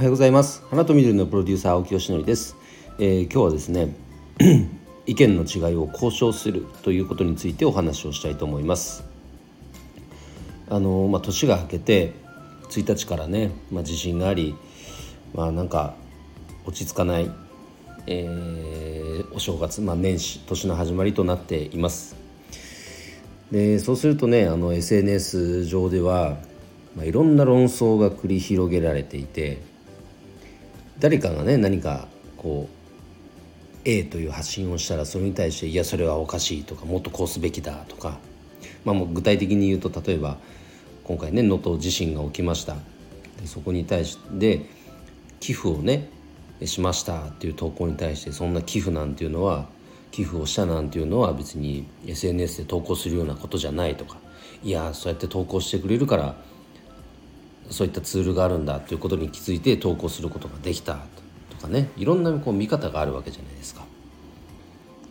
おはようございます。花と緑のプロデューサー青木よしのりです、えー、今日はですね 意見の違いを交渉するということについてお話をしたいと思います。あのまあ年が明けて1日からね、まあ、地震がありまあなんか落ち着かない、えー、お正月、まあ、年始年の始まりとなっています。でそうするとねあの SNS 上では、まあ、いろんな論争が繰り広げられていて誰かがね何かこう A という発信をしたらそれに対して「いやそれはおかしい」とか「もっとこうすべきだ」とか、まあ、もう具体的に言うと例えば今回ね能登地震が起きました。でそこに対して寄付をねしましたっていう投稿に対してそんな寄付なんていうのは寄付をしたなんていうのは別に SNS で投稿するようなことじゃないとかいやそうやって投稿してくれるからそういったツールがあるんだということに気づいて投稿することができたとかねいろんなこう見方があるわけじゃないですか。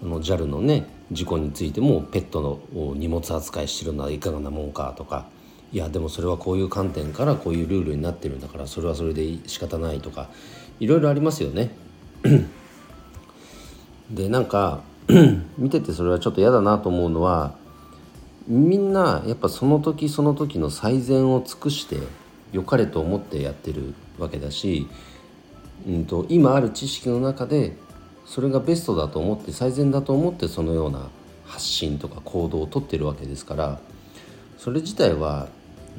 あの JAL のね事故についてもペットの荷物扱いしてるのはいかがなもんかとかいやでもそれはこういう観点からこういうルールになってるんだからそれはそれで仕方ないとかいろいろありますよね。でなんか 見ててそれはちょっと嫌だなと思うのはみんなやっぱその時その時の最善を尽くして良かれと思ってやってるわけだし、うんと、今ある知識の中でそれがベストだと思って最善だと思ってそのような発信とか行動をとってるわけですからそれ自体は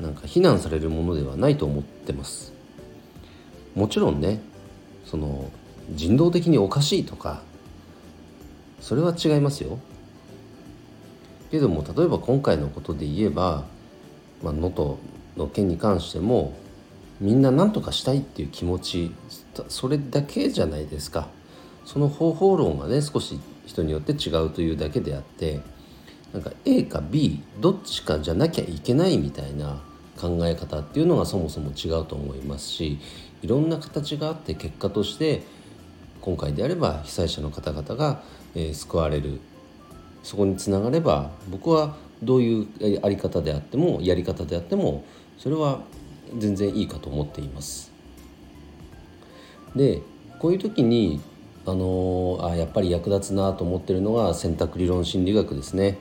なんか非難されるものではないと思ってます。もちろんねその人道的におかしいとかそれは違いますよ。けども例えば今回のことで言えば能登、まあ、の件に関してもみんな何とかしたいっていう気持ちそれだけじゃないですか。その方法論がね少し人によって違うというだけであってなんか A か B どっちかじゃなきゃいけないみたいな考え方っていうのがそもそも違うと思いますしいろんな形があって結果として今回であれば被災者の方々が、え、救われるそこにつながれば僕はどういうあり方であってもやり方であってもそれは全然いいかと思っています。でこういう時にあの、あやっぱり役立つなと思ってるのが選択理論心理学ですね。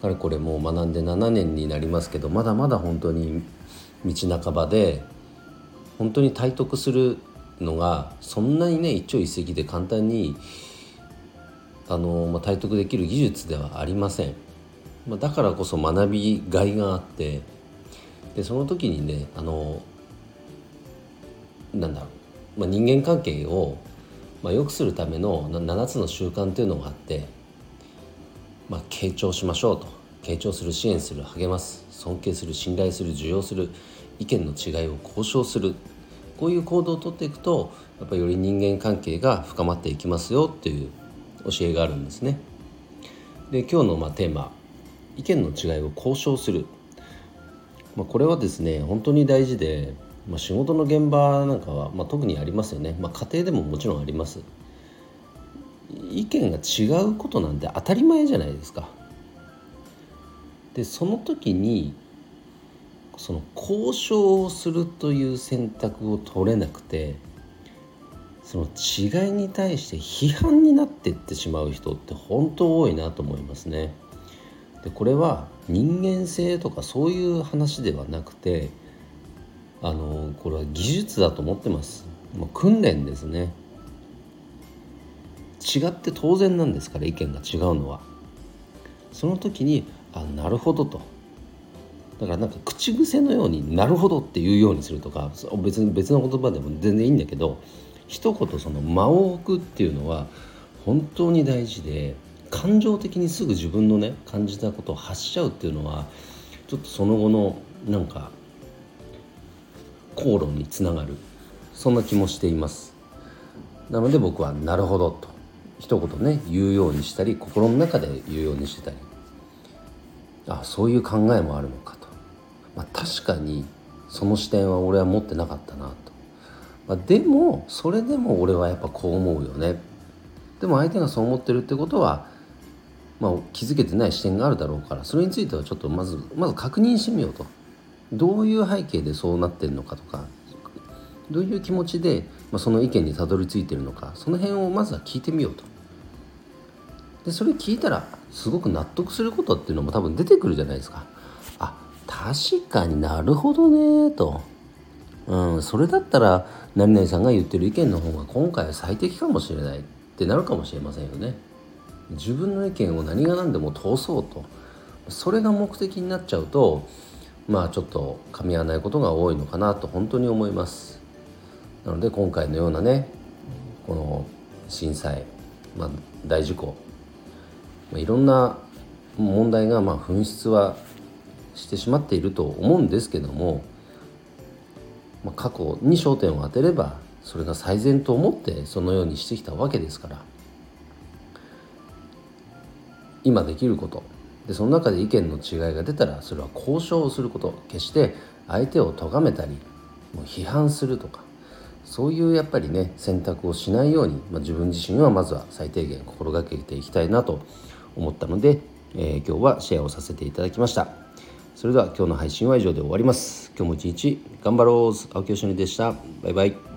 かれこれもう学んで7年になりますけどまだまだ本当に道半ばで本当に体得するのがそんなにね一朝一夕で簡単にあの、まあ、体得できる技術ではありません、まあ、だからこそ学びがいがあってでその時にねあのなんだろう、まあ、人間関係を、まあ、良くするための7つの習慣っていうのがあって、まあ、傾聴しましょうと。傾聴する支援する励ます。尊敬する信頼する受容する意見の違いを交渉する。こういう行動をとっていくとやっぱりより人間関係が深まっていきますよっていう教えがあるんですね。で今日のまあテーマ意見の違いを交渉する、まあ、これはですね本当に大事で、まあ、仕事の現場なんかは、まあ、特にありますよね、まあ、家庭でももちろんあります。意見が違うことなんて当たり前じゃないですか。でその時にその交渉をするという選択を取れなくてその違いに対して批判になっていってしまう人って本当多いなと思いますね。でこれは人間性とかそういう話ではなくてあのこれは技術だと思ってます。もう訓練ですね。違って当然なんですから意見が違うのは。その時にあなるほどとだからなんか口癖のようになるほどって言うようにするとか別に別の言葉でも全然いいんだけど一言その間を置くっていうのは本当に大事で感情的にすぐ自分のね感じたことを発しちゃうっていうのはちょっとその後のなんか口論につながるそんな気もしています。なので僕は「なるほど」と一言ね言うようにしたり心の中で言うようにしてたり。あそういう考えもあるのかと、まあ、確かにその視点は俺は持ってなかったなと、まあ、でもそれでも俺はやっぱこう思うよね。でも相手がそう思ってるってことは、まあ、気づけてない視点があるだろうからそれについてはちょっとまずまず確認してみようと。どういう背景でそうなってるのかとかどういう気持ちで、まあ、その意見にたどり着いてるのかその辺をまずは聞いてみようと。でそれ聞いたらすごく納得することっていうのも多分出てくるじゃないですか。あ確かになるほどねと、うん、それだったら何々さんが言ってる意見の方が今回は最適かもしれないってなるかもしれませんよね。自分の意見を何が何でも通そうと。それが目的になっちゃうとまあちょっと噛み合わないことが多いのかなと本当に思います。なので今回のようなねこの震災、まあ、大事故、まあ、いろんな問題がまあ噴出はしてしまっていると思うんですけども、まあ、過去に焦点を当てればそれが最善と思ってそのようにしてきたわけですから今できること。でその中で意見の違いが出たらそれは交渉をすること。決して相手を咎めたりもう批判するとか。そういうやっぱりね選択をしないように、まあ、自分自身はまずは最低限心がけていきたいなと思ったので、えー、今日はシェアをさせていただきました。それでは今日の配信は以上で終わります。今日も一日頑張ろう。青木よしのりでした。バイバイ。